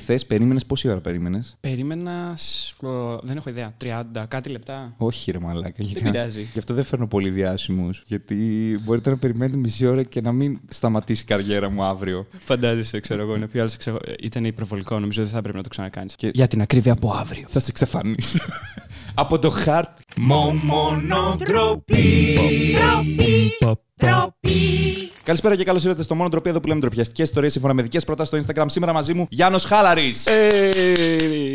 Ήρθες, περίμενες πόση ώρα περίμενες; Περίμενα. σ- Δεν έχω ιδέα. 30 κάτι λεπτά. Όχι, ρε Μαλάκα. Δεν πειράζει. Γι' αυτό δεν φέρνω πολύ διάσημους. Γιατί μπορείτε να περιμένετε μισή ώρα και να μην σταματήσει η καριέρα μου αύριο. Φαντάζεσαι, ξέρω εγώ. Είναι πιο άλλος. Ξέρω, ε, ήταν υπερβολικό. Νομίζω δεν θα πρέπει να το ξανακάνεις. Και- Για την ακρίβεια από αύριο. Θα σε εξαφανίσω. Από το χάρτη. Καλησπέρα και καλώς ήρθατε στο μόνο ντροπή εδώ που λέμε ντροπιαστικές ιστορίες σύμφωνα με δικές προτάσεις στο Instagram. Σήμερα μαζί μου Γιάννος Χάλαρης.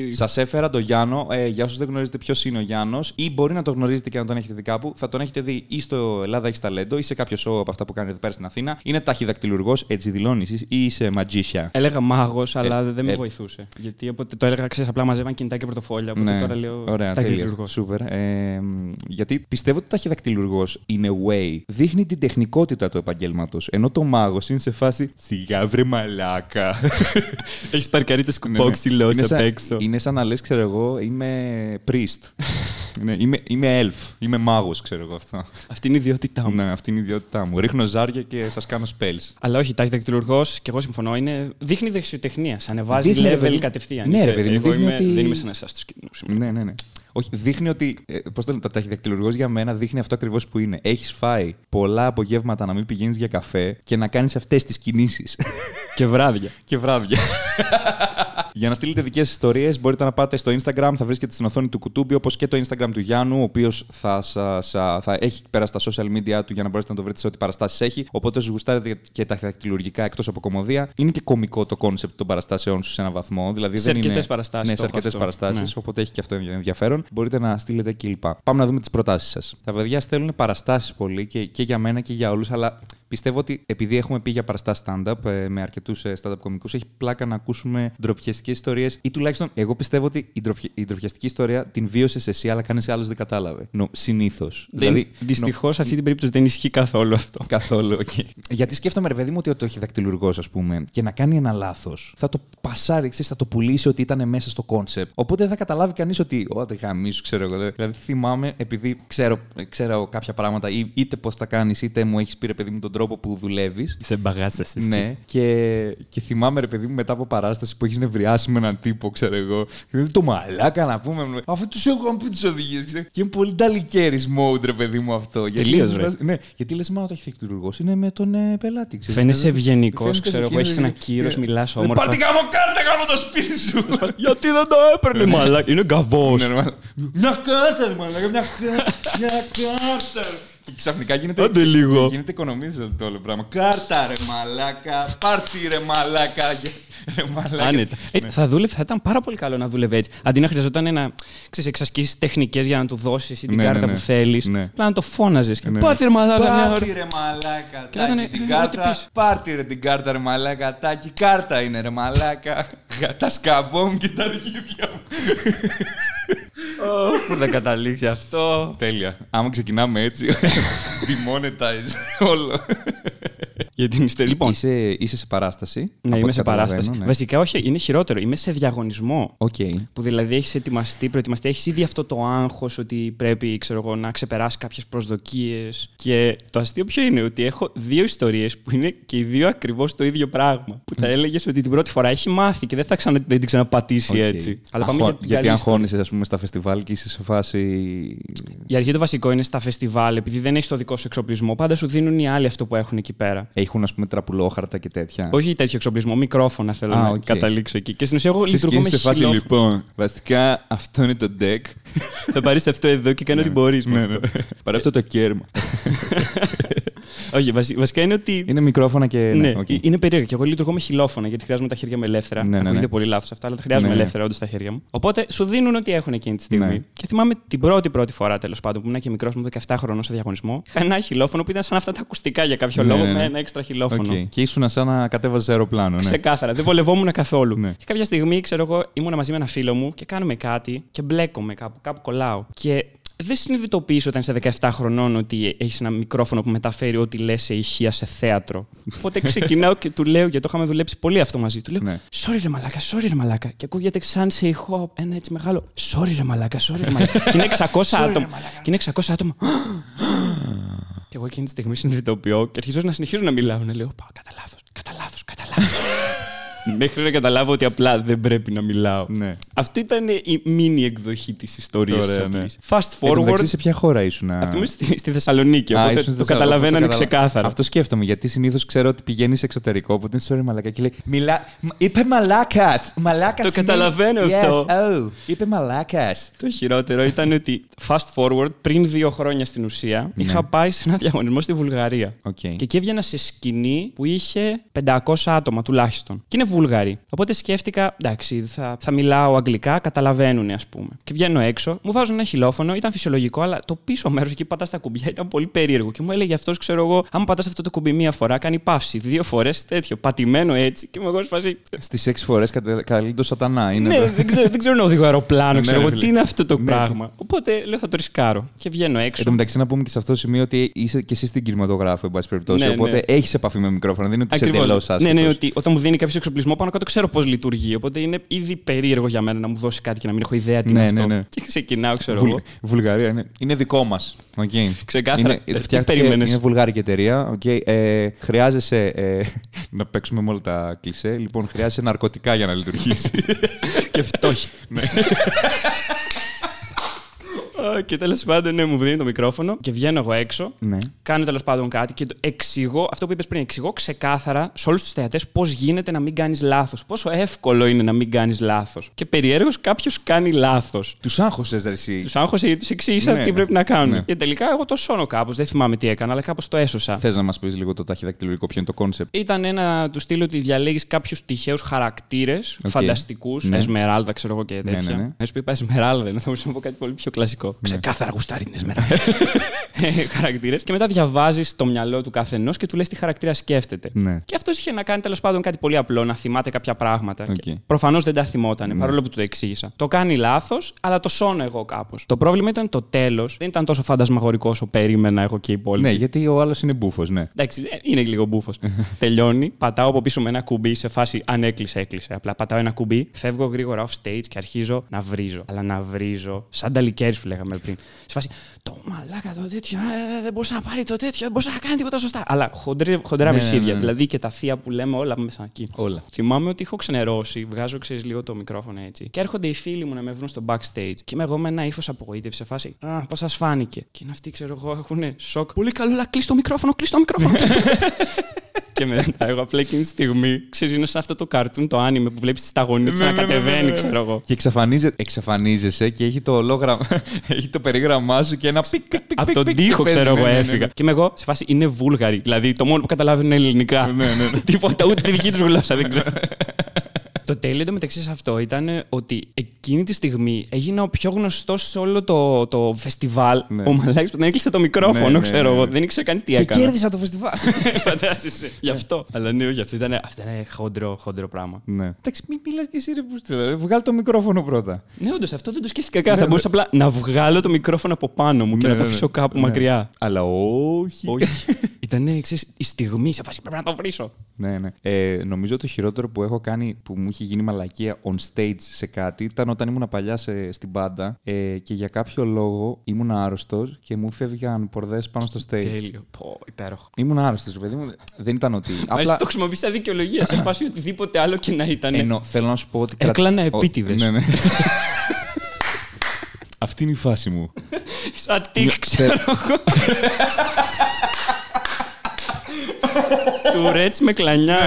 Σας έφερα τον Γιάννο. Ε, για όσους δεν γνωρίζετε ποιος είναι ο Γιάννος, ή μπορεί να το γνωρίζετε και να τον έχετε δει κάπου, θα τον έχετε δει ή στο Ελλάδα έχεις ταλέντο ή σε κάποιο show από αυτά που κάνετε εδώ πέρα στην Αθήνα. Είναι ταχυδακτηλουργός, έτσι δηλώνεις, εσείς, ή είσαι magician. Έλεγα μάγος, αλλά Ε, δεν με ε, βοηθούσε. Γιατί όποτε το έλεγα, ξέρεις, απλά μαζεύαν κινητά και πορτοφόλια. Οπότε τώρα λέω. Ναι. Ωραία, τέλεια. ταχυδακτηλουργός. Σούπερ. Ε, μ, γιατί πιστεύω ότι ο ταχυδακτηλουργό είναι way. Δείχνει την τεχνικότητα του επαγγέλματος. Ενώ το μάγος είναι σε φάση. Σιγά βρε μαλάκα. Έχεις παρκαρεί το Ναι, ναι. σκουμπόξιλο Είναι απ' σαν- έξω. Είναι σαν να λες, ξέρω εγώ, είμαι priest. ναι, είμαι, είμαι elf. Είμαι μάγος, ξέρω εγώ αυτό. Αυτή είναι η ιδιότητά μου. ναι, αυτή είναι η ιδιότητά μου. Ρίχνω ζάρια και σας κάνω spells. Αλλά όχι, ταχυδακτηλουργό, και εγώ συμφωνώ, είναι, δείχνει δεξιοτεχνία. Σε ανεβάζει Δείχνει, ρε level παιδί. κατευθείαν. Ναι, ρε Είσαι- παιδί μου, εγώ δείχνει είμαι, ότι- δεν είμαι σαν εσάς τους κοινού. Ναι, ναι, ναι. Όχι, δείχνει ότι. Ε, Πώς το λένε, το ταχυδακτηλουργός για μένα δείχνει αυτό ακριβώς που είναι. Έχεις φάει πολλά απογεύματα να μην πηγαίνεις για καφέ και να κάνεις αυτές τις κινήσεις. και βράδια. και βράδια. Για να στείλετε δικές ιστορίες, μπορείτε να πάτε στο Instagram, θα βρίσκετε στην οθόνη του YouTube, όπως και το Instagram του Γιάννου, ο οποίος θα, σας, α, θα έχει εκεί πέρα στα social media του για να μπορέσετε να το βρείτε σε ό,τι παραστάσεις έχει. Οπότε, όσους γουστάρετε και τα ταχυδακτυλουργικά εκτός από κομμωδία, είναι και κομικό το concept των παραστάσεών σου σε έναν βαθμό. Δηλαδή Σε δεν αρκετές είναι... παραστάσεις Ναι, το σε έχω αρκετές αυτό. παραστάσεις. Ναι. Οπότε έχει και αυτό ενδιαφέρον. Μπορείτε να στείλετε κλπ. Πάμε να δούμε τις προτάσεις σας. Τα παιδιά στέλνουν παραστάσεις πολύ και, και για μένα και για όλους, αλλά πιστεύω ότι επειδή έχουμε πει για παραστάσεις stand-up ε, με αρκετούς stand-up κομικούς, έχει πλάκα να ακούσουμε ντροπιαστικές ιστορίες ή τουλάχιστον εγώ πιστεύω ότι η, ντροπια- η ντροπιαστική ιστορία την βίωσες εσύ, αλλά κανείς άλλος δεν κατάλαβε. No, Συνήθως. Δηλαδή, Δυστυχώς σε αυτή την περίπτωση δεν ισχύει καθόλου αυτό. Καθόλου, οκ. Γιατί σκέφτομαι, ρε παιδί μου, ότι το έχει ταχυδακτυλουργός, ας πούμε, και να κάνει ένα λάθος. Θα το πασάρει, ξέρεις, θα το πουλήσει ότι ήταν μέσα στο concept. Οπότε δεν θα καταλάβει κανείς ότι. Ω, δε γαμήσου, ξέρω εγώ. Δηλαδή θυμάμαι, επειδή ξέρω, ξέρω κάποια πράγματα, ή, είτε πώς θα κάνεις, είτε μου έχεις πει, ρε παιδί μου, τον τρόπο που δουλεύεις. Σε μπαγάτσα εσύ. Ναι, και, και θυμάμαι ρε παιδί μου μετά από παράσταση που έχεις νευριάσει με έναν τύπο, ξέρω εγώ. Και λέει, το μαλάκα να πούμε. Αφού τους έχω πει τις οδηγίες. Και είναι πολύ νταλικέρι mode, ρε παιδί μου αυτό. Γιατί Τελείως, λες, ρε. βάζει- Ναι, γιατί λες, μα ο αρχιτεκτουργό είναι με τον ε, πελάτη. ξέρεις. Φαίνεσαι Είναι- ευγενικός, φαίνεται ξέρω εγώ. ευγενικός, Έχεις ένα και- κύρος, και- μιλάς Ε, όμορφα. Πάρ' τη γάμο κάρτα, γάμο το σπίτι σου. Γιατί δεν το έπαιρνε, μαλάκα. Είναι γκαβό. Ναι, ρε, μα- Μια κάρτα, ρε μαλάκα, μια κάρτα. Μια κάρτα. Και ξαφνικά γίνεται. Άντε λίγο. Γίνεται οικονομίζεις το όλο πράγμα. Κάρτα, ρε μαλάκα. Πάρτι, ρε μαλάκα. Ρε μαλάκα. Άνετα. Ε, Ναι. θα δούλευε, θα ήταν πάρα πολύ καλό να δούλευε έτσι. Αντί να χρειαζόταν να εξασκήσεις τεχνικές για να του δώσεις ή την Ναι, κάρτα ναι, ναι. που θέλεις. Ναι. Απλά να το φώναζες. Και Ναι. Πάτε, ρε μαλάκα. μια Πάρτι ώρα. ρε μαλάκα. Και να ήταν, Τάκη την ε, κάρτα. ό,τι πεις. Πάρτι ρε την κάρτα ρε μαλάκα. Τάκη κάρτα είναι ρε μαλάκα. Τα σκαμπό μου και τα αρχίδια μου. Πού θα καταλήξει αυτό. Τέλεια. Άμα ξεκινάμε έτσι. Demonetize όλο. Για την ιστορία. Λοιπόν, Είσαι, είσαι σε παράσταση. ναι, από είμαι ό,τι σε παράσταση. καταλαβαίνω, ναι. Βασικά, όχι, είναι χειρότερο. Είμαι σε διαγωνισμό. Οκ. Που δηλαδή έχεις ετοιμαστεί, προετοιμαστεί, έχεις ήδη αυτό το άγχος ότι πρέπει ξέρω εγώ, να ξεπεράσεις κάποιες προσδοκίες. Και το αστείο ποιο είναι, ότι έχω δύο ιστορίες που είναι και οι δύο ακριβώς το ίδιο πράγμα. Που θα έλεγες ότι την πρώτη φορά έχεις μάθει και δεν θα ξανα, δεν την ξαναπατήσει Οκ. έτσι. Αλλά πάμε Αγχώ- για την γιατί καλή ιστορία. αγχώνεσαι, ας πούμε, στα φεστιβάλ και είσαι σε φάση. Η αρχή το βασικό είναι στα φεστιβάλ, επειδή δεν έχεις το δικό σου εξοπλισμό, πάντα σου δίνουν οι άλλοι αυτό που έχουν εκεί πέρα. Έχουν, ας πούμε, τραπουλόχαρτα και τέτοια. Όχι τέτοιο εξοπλισμό, μικρόφωνα θέλω Α, να οκ. καταλήξω εκεί. Και στην ουσία εγώ Ξέρεις, και λειτουργώ με είσαι σε φάση, χειλόφωνα. λοιπόν. Βασικά αυτό είναι το deck. Θα πάρεις αυτό εδώ και κάνε ό,τι μπορείς. ναι, ναι. Πάρε αυτό το κέρμα. Όχι, βασι- βασικά είναι ότι. είναι μικρόφωνα και. Ναι, οκ. είναι περίεργο. Και εγώ λειτουργώ με χειλόφωνα γιατί χρειάζομαι τα χέρια μου ελεύθερα. Ναι, ναι, ναι. Ακούγεται πολύ λάθος αυτά, αλλά τα χρειάζομαι Ναι, ναι. ελεύθερα όντως τα χέρια μου. Οπότε σου δίνουν ό,τι έχουν εκείνη τη στιγμή. Ναι. Και θυμάμαι την πρώτη πρώτη φορά τέλος πάντων που ήμουν και μικρός μου 17 χρονών σε διαγωνισμό. Είχα ένα χειλόφωνο που ήταν σαν αυτά τα ακουστικά για κάποιο Ναι, λόγο ναι, ναι. με ένα έξτρα χειλόφωνο. Οκ. Και ήσουν σαν να κατέβαζες αεροπλάνο. Ναι. Ξεκάθαρα. Δεν βολευόμουν καθόλου. Ναι. Και κάποια στιγμή, ξέρω εγώ, ήμουν μαζί με ένα φίλο μου και κάνουμε κάτι και μπλέκομαι κάπου, κάπου κολλάω. Και δεν συνειδητοποιείς όταν είσαι 17 χρονών ότι έχεις ένα μικρόφωνο που μεταφέρει ό,τι λες σε ηχεία σε θέατρο. Οπότε ξεκινάω και του λέω, γιατί το είχαμε δουλέψει πολύ αυτό μαζί. Του λέω: Ναι. Sorry ρε μαλάκα, sorry ρε μαλάκα. Και ακούγεται σαν σε ηχό ένα έτσι μεγάλο. Sorry ρε μαλάκα, sorry ρε μαλάκα. και είναι 600 άτομα. και είναι 600 άτομα. και εγώ εκείνη τη στιγμή συνειδητοποιώ και αρχίζω να συνεχίζω να μιλάω. Να λέω: Πάω κατά λάθος, κατά λάθος, κατά λάθος. Μέχρι να καταλάβω ότι απλά δεν πρέπει να μιλάω. Ναι. Αυτή ήταν η μίνι εκδοχή της ιστορίας της Ωραία, ναι. Fast Εν τω μεταξύ, forward. σε ποια χώρα ήσουν. Αυτό είμαι στη, στη Θεσσαλονίκη. Α, Οπότε ήσουν στη το Θεσσαλονίκη, καταλαβαίνανε οπότε καταλα- ξεκάθαρα. Αυτό σκέφτομαι, γιατί συνήθως ξέρω ότι πηγαίνεις εξωτερικό, οπότε είναι sorry μαλάκα και λέει Μιλά... Μ- Είπε μαλάκας! Μαλάκα Το καταλαβαίνω yes, αυτό. Oh, είπε μαλάκας. Το χειρότερο ήταν ότι fast forward πριν δύο χρόνια στην ουσία Ναι. είχα πάει σε ένα διαγωνισμό στη Βουλγαρία. Οκ. Και εκεί έβγαινα σε σκηνή που είχε 500 άτομα τουλάχιστον. Και είναι Βούλγαροι. Οπότε σκέφτηκα, εντάξει, θα, θα μιλάω αγγλικά, καταλαβαίνουν ας πούμε. Και βγαίνω έξω, μου βάζουν ένα χειλόφωνο, ήταν φυσιολογικό, αλλά το πίσω μέρος εκεί πατάς τα κουμπιά ήταν πολύ περίεργο. Και μου έλεγε αυτός, ξέρω εγώ, άμα πατάς αυτό το κουμπί μία φορά, κάνει παύση. Δύο φορές τέτοιο, πατημένο έτσι. Και είμαι εγώ σε φάση. Στις έξι φορές καλεί το σατανά. Είναι Ναι, δεν ξέρω, δεν ξέρω να οδηγώ αεροπλάνο, Ναι, ξέρω ρε εγώ, φίλε. τι είναι αυτό το Ναι. πράγμα. Οπότε λέω θα το ρισκάρω. Και βγαίνω έξω. Εν τω μεταξύ, να πούμε και σε αυτό το σημείο ότι είσαι και εσύ στην κινηματογράφο, εν πάση περιπτώσει. Ναι, οπότε ναι. έχεις επαφή με μικρόφωνο. Δεν είναι ότι είσαι Ακριβώς. εντελώς άσχετο. Ναι, ναι, ότι όταν μου δίνει κάποιο εξοπλισμό πάνω κάτω ξέρω πώς λειτουργεί. Οπότε είναι ήδη περίεργο για μένα να μου δώσει κάτι και να μην έχω ιδέα τι Ναι, είναι αυτό. ναι, ναι. Και ξεκινάω, ξέρω Βουλ- εγώ. Βουλγαρία είναι, είναι δικό μας. Okay. Ξεκάθαρα. Είναι, Ε, τι φτιάχτηκε- περίμενες; είναι βουλγάρικη εταιρεία. Okay. Ε, χρειάζεσαι. Ε, να παίξουμε με όλα τα κλισέ. Λοιπόν, χρειάζεσαι ναρκωτικά για να λειτουργήσει. και φτώχεια. Α, και τέλος πάντων, ναι, μου δίνει το μικρόφωνο και βγαίνω εγώ έξω. ναι. Κάνω τέλος πάντων κάτι και το εξηγώ, αυτό που είπες πριν, εξηγώ ξεκάθαρα σε όλους τους θεατές πώς γίνεται να μην κάνεις λάθος. Πόσο εύκολο είναι να μην κάνεις λάθος. Και περιέργως κάποιος κάνει λάθος. Τους άγχωσες, ρε, εσύ; Τους άγχωσα γιατί τους εξήγησα Ναι, τι πρέπει να κάνουν. ναι. Και τελικά εγώ το σώνω κάπως. Δεν θυμάμαι τι έκανα, αλλά κάπως το έσωσα. Θες να μας πεις λίγο το ταχυδακτυλουργικό, ποιο είναι το concept. Ήταν ένα του στυλ ότι διαλέγεις κάποιους τυχαίους χαρακτήρες, Οκ. φανταστικούς, Ναι. Εσμεράλδα, ξέρω εγώ και τέτοια. ναι, ναι. Να σου πει είπα Εσμεράλδα, να θα μπορούσα να πω κάτι πολύ πιο κλασικό. Ξεκάθαρα γουστάρει την Εσμεράλδα. χαρακτήρες. Και μετά διαβάζεις το μυαλό του καθενός και του λες τι χαρακτήρα σκέφτεται. Ναι. Και αυτός είχε να κάνει τέλος πάντων κάτι πολύ απλό, να θυμάται κάποια πράγματα. Οκ. Και Προφανώς δεν τα θυμόταν, παρόλο που του το εξήγησα. Το κάνει λάθος, αλλά το σώνω εγώ κάπως. Το πρόβλημα ήταν το τέλος. Δεν ήταν τόσο φαντασμαγορικό όσο περίμενα εγώ και οι υπόλοιποι. Ναι, γιατί ο άλλος είναι μπούφος, ναι. Εντάξει, ε, είναι λίγο μπούφος. Τελειώνει, πατάω από πίσω με ένα κουμπί σε φάση αν έκλεισε, έκλεισε. Απλά πατάω ένα κουμπί, φεύγω γρήγορα off stage και αρχίζω να βρίζω. Αλλά να βρίζω, σαν τα λικέρι που λέγαμε πριν. Σε φάση, το μαλάκα το τέτοιο, ε, δεν μπορούσε να πάρει το τέτοιο, δεν μπορούσε να κάνει τίποτα σωστά. Αλλά χοντρέ, χοντρά Ναι, βρισίδια. ναι, ναι. Δηλαδή και τα θεία που λέμε όλα μέσα εκεί. Όλα. Θυμάμαι ότι έχω ξενερώσει, βγάζω ξέρεις λίγο το μικρόφωνο έτσι. Και έρχονται οι φίλοι μου να με βρουν στο backstage. Και είμαι εγώ με ένα ύφος απογοήτευσης σε φάση. Α, πώς σας φάνηκε; Και είναι αυτοί, ξέρω εγώ, έχουν σοκ. Πολύ καλό, αλλά κλείσε το μικρόφωνο, κλείσε το μικρόφωνο. κλείσ' το και μετά εγώ απλά εκείνη τη στιγμή ξέρεις, είναι σαν αυτό το καρτούν, το άνιμε που βλέπεις τη σταγονίτσα Ναι, να ναι, ναι, ναι, κατεβαίνει, ναι. ξέρω εγώ. Και εξαφανίζε, εξαφανίζεσαι και έχει το ολόγραμμα, έχει το περίγραμμά σου και ένα πικ, πικ, πικ, Από πικ, τον πικ, τοίχο, παίζει. ξέρω Ναι, εγώ, ναι, ναι, έφυγα. ναι. Και είμαι εγώ σε φάση είναι Βούλγαροι. Δηλαδή το μόνο που καταλάβουν είναι ελληνικά. Ναι, ναι, ναι. Τίποτα, ούτε τη δική τους γλώσσα, δεν ξέρω. Το τέλειο εντωμεταξύ σε αυτό ήταν ότι εκείνη τη στιγμή έγινα ο πιο γνωστός σε όλο το, το φεστιβάλ. Ναι. Ο Μαλάκης που δεν έκλεισε το μικρόφωνο, Ναι, ναι, ξέρω ναι. εγώ. Δεν ήξερε κανείς τι Και έκανε. κέρδισα το φεστιβάλ. Φαντάζεσαι. Γι' αυτό. Αλλά ναι, όχι, αυτό ήταν, αυτό ήταν χοντρό, χοντρό πράγμα. ναι. Εντάξει, μην μιλάς και εσύ, ρε που Βγάλει το μικρόφωνο πρώτα. Ναι, όντως αυτό δεν το σκέφτηκα καν. Θα μπορούσα απλά να βγάλω το μικρόφωνο από πάνω μου και Ναι, να το ναι, αφήσω ναι. κάπου Ναι. μακριά. Αλλά όχι. Όχι. Ήταν ξέρεις, η στιγμή σε φάση πρέπει να το βρίσω. Ναι, ναι. Ε, νομίζω το χειρότερο που έχω κάνει που μου είχε γίνει μαλακία on stage σε κάτι ήταν όταν ήμουν παλιά σε, στην μπάντα ε, και για κάποιο λόγο ήμουν άρρωστος και μου φεύγαν πορδές πάνω στο stage. Τέλειο. Πω, υπέροχο. Ήμουν άρρωστος, ρε παιδί μου. Δεν ήταν ότι. Απλά Απλά. το χρησιμοποιήσει σαν δικαιολογία σε φάση οτιδήποτε άλλο και να ήταν. Ενώ θέλω να σου πω ότι. Έκλανα Ο- επίτηδες. Ναι, ναι. Αυτή είναι η φάση μου. Σαν τικ, ξέρω εγώ. Του ρέτς με κλανιά.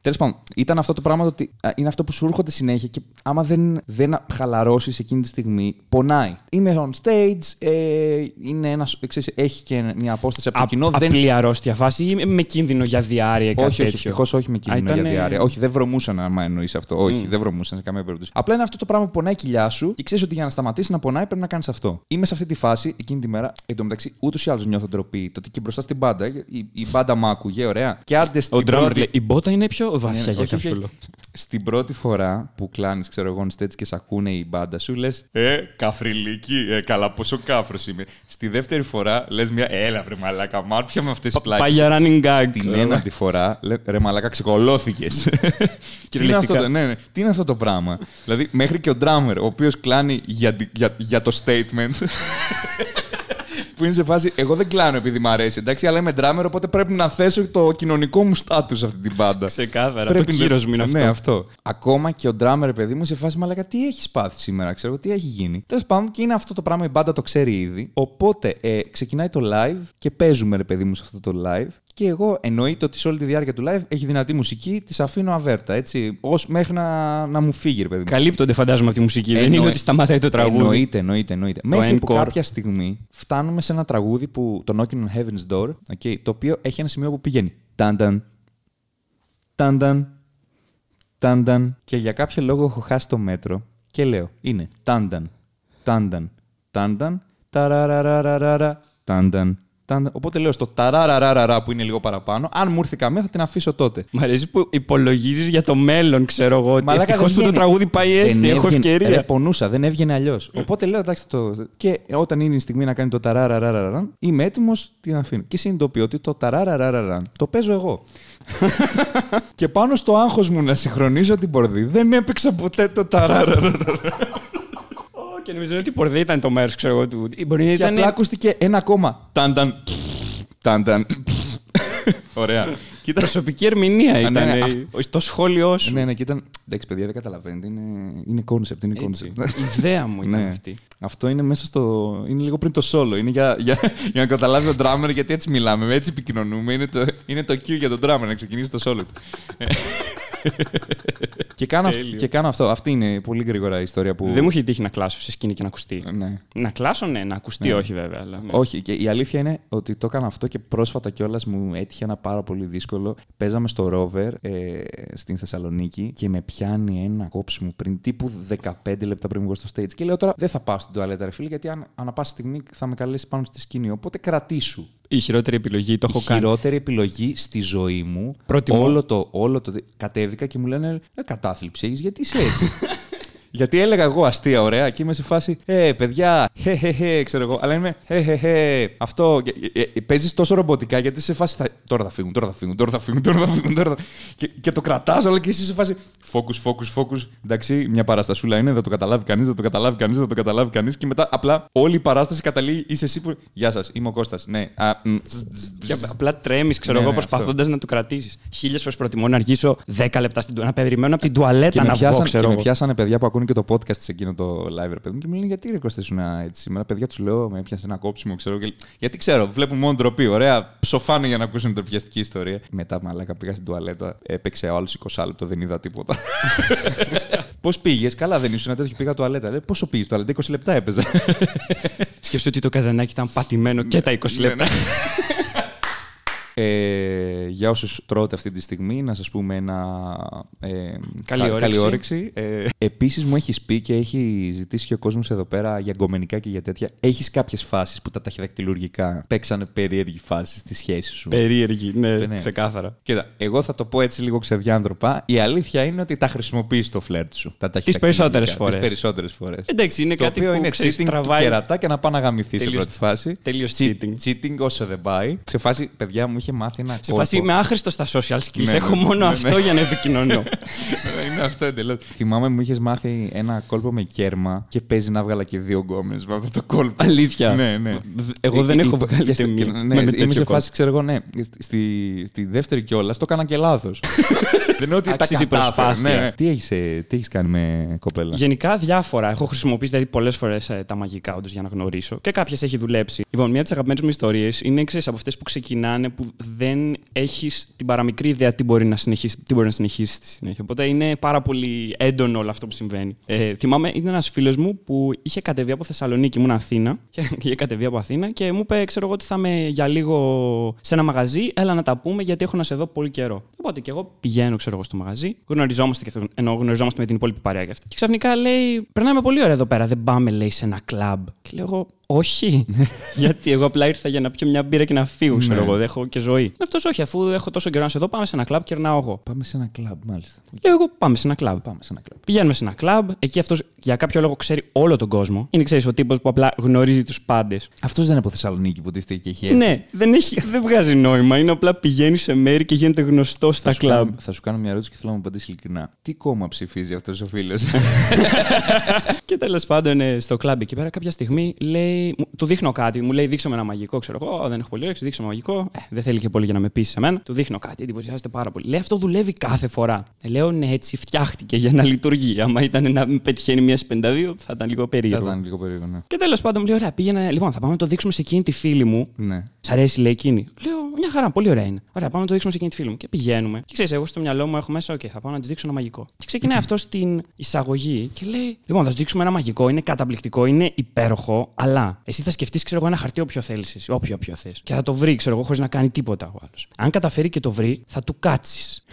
Τέλος πάντων, ήταν αυτό το πράγμα το ότι α, είναι αυτό που σου έρχονται συνέχεια και άμα δεν, δεν χαλαρώσεις εκείνη τη στιγμή, πονάει. Είμαι on stage, ε, είναι ένας, ξέρεις, έχει και μια απόσταση από το κοινό. δεν... Απλή αρρώστια φάση ή με κίνδυνο για διάρκεια ή κάτι Όχι, όχι, τέτοιο; ευτυχώς όχι με κίνδυνο για ήτανε- διάρκεια. Όχι, δεν βρωμούσαν, άμα εννοείς αυτό. Όχι, δεν βρωμούσαν σε καμία περίπτωση. Απλά είναι αυτό το πράγμα που πονάει η κοιλιά σου και ξέρεις ότι για να σταματήσει να πονάει πρέπει να κάνεις αυτό. Είμαι σε αυτή τη φάση εκείνη τη μέρα. Εν τω μεταξύ, ούτως ή άλλως νιώθω ντροπή. Το ότι και μπροστά στην μπάντα, η, η μπάντα μ' άκουγε, ωραία. Και άντε στην Ο drummer πρώτη- λέει, η μπότα είναι πιο βαθιά ναι, για όχι, όχι, κάποιο όχι. λόγο. Στην πρώτη φορά που κλάνεις, ξέρω εγώ, on stage και σε ακούνε η μπάντα σου, λες. Ε, καφριλίκι, ε, καλά, πόσο κάφρος είμαι. Στη δεύτερη φορά λες μια. Έλα, βρε μαλάκα, μάρ, πια με αυτές τις πλάκες. Πάει για running gag. Την ένατη φορά, λέ, ρε μαλάκα, ξεκολώθηκες. Τι είναι, αυτό το, ναι, ναι, τι είναι αυτό το πράγμα; δηλαδή, μέχρι και ο drummer, ο οποίος κλάνει για, για, για το statement. που είναι σε φάση. Εγώ δεν κλάνω επειδή μ' αρέσει, εντάξει, αλλά είμαι drummer, οπότε πρέπει να θέσω το κοινωνικό μου στάτου σε αυτή την μπάντα. Ξεκάθαρα. Πρέπει το κύριο μου είναι αυτό. Ναι, αυτό. Ακόμα και ο drummer, παιδί μου, σε φάση μαλάκα, τι έχεις πάθει σήμερα, ξέρω τι έχει γίνει. Τέλος πάντων, και είναι αυτό το πράγμα, η μπάντα το ξέρει ήδη. Οπότε ε, ξεκινάει το live και παίζουμε, ρε παιδί μου, σε αυτό το live. Και εγώ εννοείται ότι σε όλη τη διάρκεια του live έχει δυνατή μουσική, της αφήνω αβέρτα, έτσι. Ως μέχρι να, να μου φύγει, ρε παιδί μου. Καλύπτονται, φαντάζομαι, από τη μουσική. Δεν Εννοεί- είναι ότι σταματάει το τραγούδι. Εννοείται, εννοείται, εννοείται. Μέχρι που encore. κάποια στιγμή φτάνουμε σε ένα τραγούδι που το Knocking on Heaven's Door, okay, το οποίο έχει ένα σημείο που πηγαίνει. Τάνταν. Τάνταν. Τάνταν. Και για κάποιο λόγο έχω χάσει το μέτρο και λέω. Είναι τάνταν. Τάνταν. Τάνταν. Ταραραραραρα. Τάνταν. Τάνταν. Οπότε λέω στο ταραραραραρα που είναι λίγο παραπάνω. Αν μου έρθει καμία θα την αφήσω τότε. Μ' αρέσει που υπολογίζεις για το μέλλον, ξέρω εγώ. Ότι Μαλάκα, ευτυχώς δεν που το βγαίνει. τραγούδι πάει Δεν έτσι. Έχω έβγαινε- ευκαιρία. Ρε, πονούσα, δεν έβγαινε αλλιώς. Οπότε λέω εντάξει θα το. Και όταν είναι η στιγμή να κάνει το ταράραραραρα, είμαι έτοιμος, την αφήνω. Και συνειδητοποιώ ότι το ταράραραραρα το παίζω εγώ. και πάνω στο άγχος μου να συγχρονίζω την πορδί, δεν έπαιξα ποτέ το ταράραραρα. Ω, Και νομίζω ότι η πορδί ήταν το μέρος, ξέρω εγώ. Του. Ή Μπορεί να και ήταν. απλά ακούστηκε ένα ακόμα. Τάνταν. Τάνταν. Ωραία. Κοίτα, Προσωπική ερμηνεία ήταν. ναι, ναι, ε, αυ- Το σχόλιο σου. ναι, ναι, και ήταν. Εντάξει, παιδιά, δεν καταλαβαίνετε. Είναι, είναι concept, είναι Έτσι. concept. Η ιδέα μου ήταν Ναι. αυτή. Αυτό είναι μέσα στο. είναι λίγο πριν το solo. Είναι για, για, για να καταλάβει τον drummer γιατί έτσι μιλάμε, έτσι επικοινωνούμε. Είναι το, είναι το cue για τον drummer να ξεκινήσει το solo του. Και, κάνω, αυ- Τέλειο. και κάνω αυτό. Αυτή είναι πολύ γρήγορα η ιστορία που. Δεν μου έχει τύχει να κλάσω σε σκηνή και να ακουστεί. Ναι. Να κλάσω, ναι, να ακουστεί, όχι βέβαια. Αλλά, ναι. Όχι, και η αλήθεια είναι ότι το έκανα αυτό και πρόσφατα κιόλας μου έτυχε ένα πάρα πολύ δύσκολο. Παίζαμε στο Rover ε, στην Θεσσαλονίκη και με πιάνει ένα κόψιμο πριν τύπου 15 λεπτά πριν βγω στο stage. Και λέω τώρα δεν θα πάω στην τουαλέτα, ρε φίλε, γιατί αν, ανά πάσα στιγμή θα με καλέσει πάνω στη σκηνή. Οπότε κρατήσου. Η χειρότερη επιλογή το έχω η κάνει. χειρότερη επιλογή στη ζωή μου. Προτιμώ- Όλο το, όλο το. Κατέβηκα και μου λένε Ε, κατάθλιψη έχεις, γιατί είσαι έτσι. Γιατί έλεγα εγώ αστεία, ωραία, και είμαι σε φάση Ε, παιδιά, χε, χε, χε, ξέρω εγώ. Αλλά είμαι χε, χε, χε. Αυτό. Ε, ε, Παίζεις τόσο ρομποτικά γιατί είσαι σε φάση. Θα... Τώρα θα φύγουν, τώρα θα φύγουν, τώρα θα φύγουν, τώρα θα φύγουν. Τώρα θα... Και, και το κρατάς όλα και είσαι σε φάση. Focus, focus, focus. Εντάξει, μια παραστασούλα είναι, δεν το καταλάβει κανείς, δεν το καταλάβει κανείς, δεν το καταλάβει κανείς. Και μετά απλά όλη η παράσταση καταλήγει, είσαι εσύ που. Γεια σας, είμαι ο Κώστας. Ναι. Α, μ, ζ, ζ, Και ζ. απλά τρέμεις, ξέρω Ναι, εγώ, ναι, προσπαθώντας να το κρατήσεις. Χίλιες φορές προτιμώ να αργήσω 10 λεπτά στην τουαλέτα. Να περιμένω από την τουαλέτα Και με, να βγω, πιάσαν, ξέρω και με εγώ. πιάσανε παιδιά που ακούνε και το podcast σε εκείνο το live, ρε παιδί μου, και μου λένε γιατί ρε Κώστα ήσουν έτσι σήμερα. Παιδιά τους λέω, με έπιασε ένα κόψιμο, ξέρω. Και... Γιατί ξέρω, βλέπουν μόνο ντροπή. Ωραία, ψοφάνε για να ακούσουν την τροπιαστική ιστορία. Μετά, μαλάκα, πήγα στην τουαλέτα, έπαιξε άλλο 20 λεπτό, δεν είδα τίποτα. Πώς πήγες, καλά δεν ήσουν τέτοιο, πήγα τουαλέτα. Λέει, πόσο πήγες τουαλέτα, 20 λεπτά έπαιζα. Σκεφτείτε ότι το καζανάκι ήταν πατημένο και τα 20 Ναι, λεπτά. Ε, για όσους τρώτε αυτή τη στιγμή, να σας πούμε ένα. Ε, Καλή κα- όρεξη. καλή όρεξη. Ε, Επίσης, μου έχεις πει και έχει ζητήσει και ο κόσμος εδώ πέρα για γκομενικά και για τέτοια. Έχεις κάποιες φάσεις που τα ταχυδακτηλουργικά παίξανε περίεργη φάση στη σχέση σου; Περίεργη, ναι, Ναι. ξεκάθαρα. Κοίτα, εγώ θα το πω έτσι λίγο ξεδιάντροπα. Η αλήθεια είναι ότι τα χρησιμοποιείς στο φλερτ σου. Τα περισσότερες φορές. Τι περισσότερες φορές. Εντάξει, είναι Το κάτι οποίο που είναι ξέρεις, cheating τραβάει. κερατά και να πάει να γαμηθεί σε Τελείως- πρώτη φάση. τελείως Cheat- cheating. Cheating όσο δεν πάει. Σε φάση, παιδιά μου είχε μάθει ένα Σε κόλπο. φάση είμαι άχρηστος στα social skills. Ναι, Έχω ναι, μόνο ναι, αυτό ναι. για να επικοινωνώ. είναι αυτό εντελώς. Θυμάμαι μου είχες μάθει ένα κόλπο με κέρμα και παίζει να βγάλα και δύο γκόμες με αυτό το κόλπο. Αλήθεια. ναι, ναι. Εγώ δεν Ε, έχω ε, βγάλει και ούτε στη- μία. και- με Ναι, ένα είμαι τέτοιο σε κόλπο. φάση, ξέρω εγώ, ναι. Στη, στη δεύτερη κιόλας το έκανα και λάθος. δεν είναι ότι τα Αξίζει κατάφερα. προσπάθεια. Ναι, ναι. Τι έχεις τι έχεις κάνει με κοπέλα; Γενικά διάφορα. Έχω χρησιμοποιήσει δηλαδή πολλές φορές τα μαγικά όντως για να γνωρίσω. Και κάποιες έχει δουλέψει. Λοιπόν, μια από τις αγαπημένες μου ιστορίες είναι ξέρεις, από αυτές που ξεκινάνε που δεν έχεις την παραμικρή ιδέα τι μπορεί να συνεχίσει, τι μπορεί να συνεχίσει στη συνέχεια. Οπότε είναι πάρα πολύ έντονο όλο αυτό που συμβαίνει. Ε, θυμάμαι, ήταν ένας φίλος μου που είχε κατεβεί από Θεσσαλονίκη, ήμουν Αθήνα. Και είχε κατεβεί από Αθήνα και μου είπε, ξέρω εγώ, ότι θα είμαι για λίγο σε ένα μαγαζί. Έλα να τα πούμε γιατί έχω να σε δω πολύ καιρό. Οπότε και εγώ πηγαίνω, ξέρω εγώ, στο μαγαζί. Γνωριζόμαστε και αυτό, ενώ γνωριζόμαστε με την υπόλοιπη παρέα και αυτά. Και ξαφνικά λέει, Περνάμε πολύ ωραία εδώ πέρα. Δεν πάμε, λέει, σε ένα κλαμπ. Και λέω εγώ, όχι. Γιατί εγώ απλά ήρθα για να πιω μια μπύρα και να φύγω, ξέρω Ναι. εγώ. Δεν έχω και ζωή. Αυτός όχι, αφού έχω τόσο καιρό να σε δω, πάμε σε ένα κλαμπ και ερνάω εγώ. Πάμε σε ένα κλαμπ, μάλιστα. Λέω εγώ, πάμε σε ένα κλαμπ. Πάμε σε ένα κλαμπ. Πηγαίνουμε σε ένα κλαμπ. Εκεί αυτός για κάποιο λόγο ξέρει όλο τον κόσμο. Είναι, ξέρεις, ο τύπος που απλά γνωρίζει τους πάντες. Αυτός δεν είναι από Θεσσαλονίκη που τίθεται και έχει έρθει. Ναι, δεν, έχει, δεν βγάζει νόημα. Είναι απλά πηγαίνει σε μέρη και γίνεται γνωστό στα Θα σου, κλαμπ. κάνω, θα σου κάνω μια ερώτηση και θέλω να μου απαντήσεις ειλικρινά. Τι κόμμα ψηφίζει αυτός ο φίλος; Και τέλος πάντων ε, στο κλαμπ εκεί πέρα κάποια στιγμή λέει λέει, μου- του δείχνω κάτι, μου λέει δείξω με ένα μαγικό, ξέρω εγώ. «Ω, Δεν έχω πολύ όρεξη, δείξω με μαγικό. Ε, δεν θέλει και πολύ για να με πείσει σε μένα. Του δείχνω κάτι, εντυπωσιάζεται πάρα πολύ. Λέει αυτό δουλεύει κάθε φορά. Ε, λέω ναι, έτσι φτιάχτηκε για να λειτουργεί. Άμα ήταν να μην πετυχαίνει μία στι 52, θα ήταν λίγο Θα περίεργο. ήταν λίγο περίεργο, ναι. Και τέλος πάντων μου λέει: Ωραία, πήγαινε. Λοιπόν, θα πάμε να το δείξουμε σε εκείνη τη φίλη μου. ναι. Σ' αρέσει, λέει εκείνη. Λέω, μια χαρά, πολύ ωραία είναι. Ωραία, πάμε να το δείξουμε σε εκείνη τη φίλη μου. Και πηγαίνουμε. Και ξέρεις, εγώ στο μυαλό μου έχω μέσα, OK, θα πάω να της δείξω ένα μαγικό. Και ξεκινάει αυτό στην εισαγωγή και λέει: Λοιπόν, θα σου δείξουμε ένα μαγικό, είναι καταπληκτικό, είναι υπέροχο, αλλά εσύ θα σκεφτείς, ξέρω εγώ, ένα χαρτί όποιο θέλεις εσύ, όποιο όποιο θες. Και θα το βρει, ξέρω εγώ, χωρίς να κάνει τίποτα ο άλλος. Αν καταφέρει και το βρει, θα του κάτσεις.